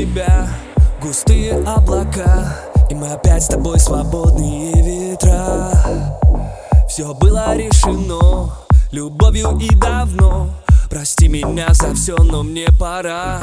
тебя густые облака И мы опять с тобой свободные ветра. Все было решено любовью и давно. Прости меня за все, но мне пора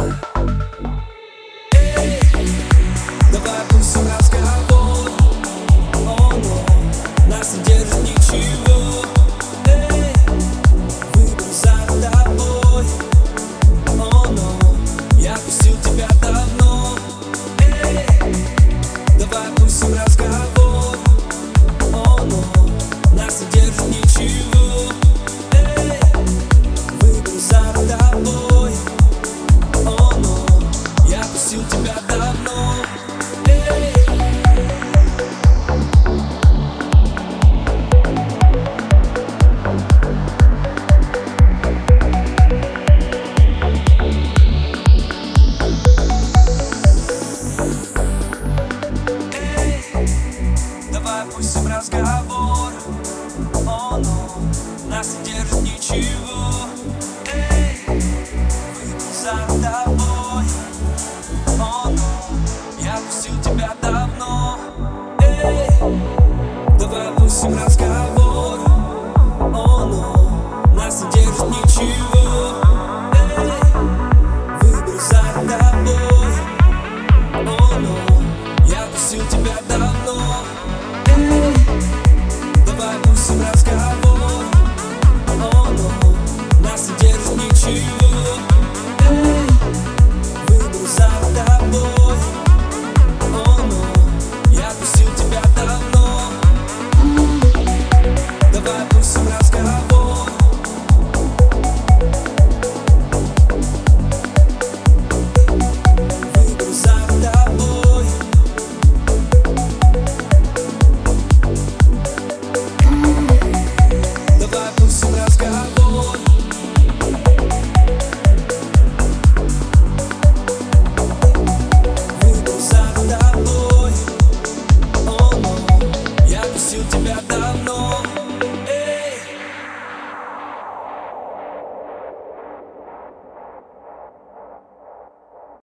to bed now.